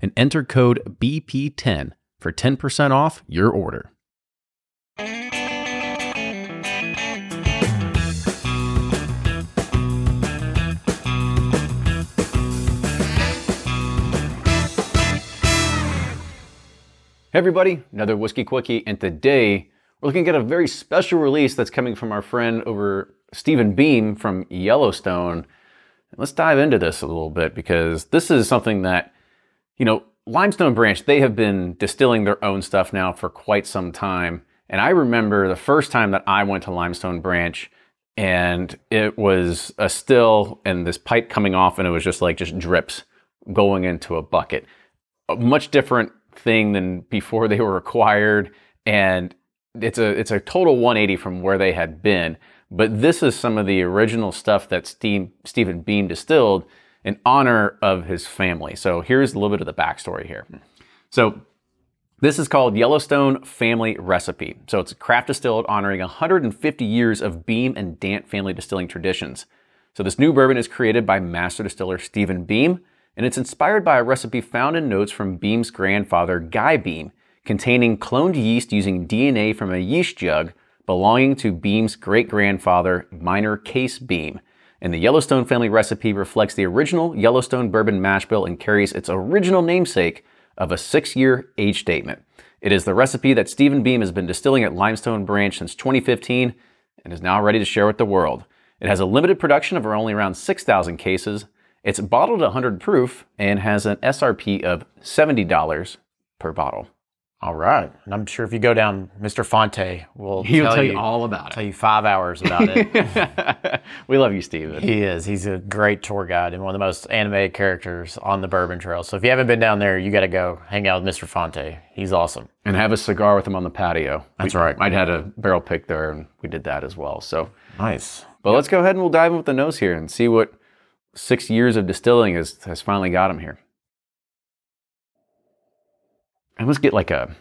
and enter code BP10 for 10% off your order. Hey everybody, another Whiskey Quickie, and today we're looking at a very special release that's coming from our friend over Stephen Beam from Yellowstone. Let's dive into this a little bit because this is something that you know, Limestone Branch, they have been distilling their own stuff now for quite some time. And I remember the first time that I went to Limestone Branch and it was a still and this pipe coming off and it was just like just drips going into a bucket. A much different thing than before they were acquired and it's a it's a total 180 from where they had been. But this is some of the original stuff that Steve, Stephen Beam distilled in honor of his family. So here's a little bit of the backstory here. So this is called Yellowstone Family Recipe. So it's craft distilled honoring 150 years of Beam and Dant family distilling traditions. So this new bourbon is created by master distiller Stephen Beam, and it's inspired by a recipe found in notes from Beam's grandfather, Guy Beam, containing cloned yeast using DNA from a yeast jug belonging to Beam's great grandfather, Minor Case Beam. And the Yellowstone family recipe reflects the original Yellowstone bourbon mash bill and carries its original namesake of a six year age statement. It is the recipe that Stephen Beam has been distilling at Limestone Branch since 2015 and is now ready to share with the world. It has a limited production of only around 6,000 cases. It's bottled 100 proof and has an SRP of $70 per bottle. All right. And I'm sure if you go down, Mr. Fonte will He'll tell, tell you all about it. tell you five hours about it. we love you, Steven. he is. He's a great tour guide and one of the most animated characters on the Bourbon Trail. So if you haven't been down there, you got to go hang out with Mr. Fonte. He's awesome. and have a cigar with him on the patio. That's We- right. I'd had a barrel pick there, and we did that as well. So, Nice. but let's go ahead and we'll dive in with the nose here and see what six years of distilling has has finally got him here. I almost get like a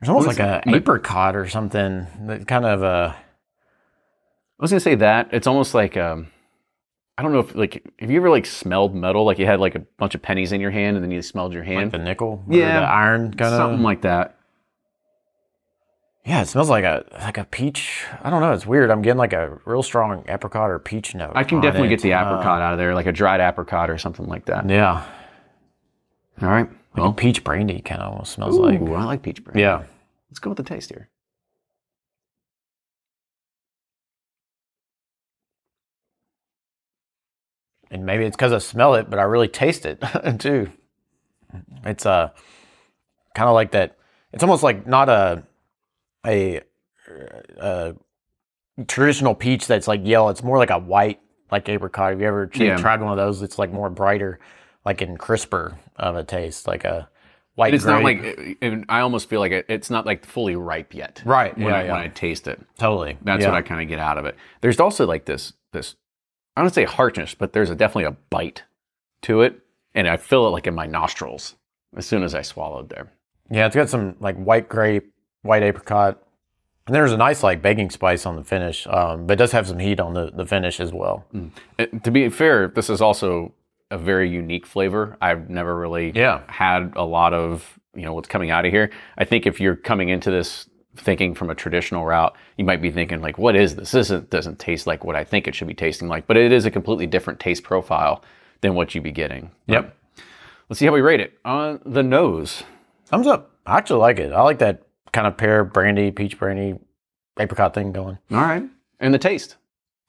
There's almost like is a apricot or something. that Kind of a. I was gonna say that it's almost like um, I don't know if like have you ever like smelled metal like you had like a bunch of pennies in your hand and then you smelled your Like hand the nickel, or Yeah, the iron kind of something like that. Yeah, it smells like a like a peach. I don't know. It's weird. I'm getting like a real strong apricot or peach note. I can definitely it. get the Uh, apricot out of there, like a dried apricot or something like that. yeah, All right. like a peach brandy kind of almost smells Ooh, like. I like peach brandy. Yeah, Let's go with the taste here. and maybe it's because I smell it, but I really taste it too. It's uh, kind of like that. It's almost like not a a, a traditional peach that's like yellow. It's more like a white, like apricot. Have you ever Yeah. tried one of those? It's like more brighter, like in crisper of a taste, like a white. It's not like it, I almost feel like it, it's not like fully ripe yet. Right, When, yeah, I, yeah. when I taste it, totally. that's yeah. what I kind of get out of it. There's also like this this I don't say harshness, but there's a, definitely a bite to it, and I feel it like in my nostrils as soon as I swallowed there. Yeah, it's got some like white grape, white apricot, and there's a nice like baking spice on the finish, um, but it does have some heat on the, the finish as well. Uh, to be fair, this is also a very unique flavor. I've never really Yeah. had a lot of you know what's coming out of here. I think if you're coming into this thinking from a traditional route, you might be thinking like, "What is this? This isn't, doesn't taste like what I think it should be tasting like." But it is a completely different taste profile than what you'd be getting. Yep. Let's see how we rate it on the nose. Thumbs up. I actually like it. I like that kind of pear brandy, peach brandy, apricot thing going. All right, and the taste.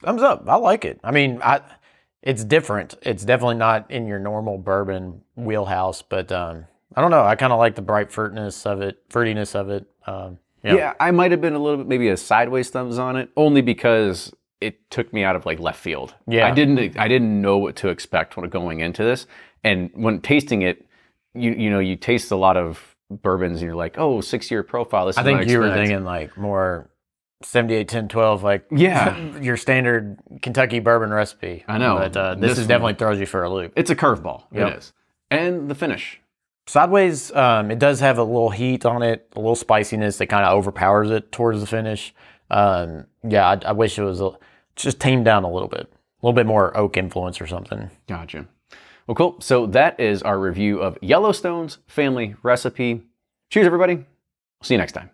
Thumbs up. I like it. I mean, I it's different. It's definitely not in your normal bourbon wheelhouse, but um, I don't know. I kind of like the bright fruitiness of it, fruitiness of it. Um, yeah. Yeah. I might have been a little bit maybe a sideways thumbs on it, only because it took me out of like left field. Yeah. I didn't I didn't know what to expect when going into this. And when tasting it, you you know you taste a lot of bourbons and you're like, oh, six year profile. This I think you were thinking like more 78, 10, 12, like Yeah. your standard Kentucky bourbon recipe. I know. But uh, this, This is definitely throws you for a loop. It's a curveball. Yep. It is. And the finish. Sideways, um, it does have a little heat on it, a little spiciness that kind of overpowers it towards the finish. Um, yeah, I, I wish it was a, just tamed down a little bit, a little bit more oak influence or something. Gotcha. Well, cool. So that is our review of Yellowstone's family recipe. Cheers, everybody. See you next time.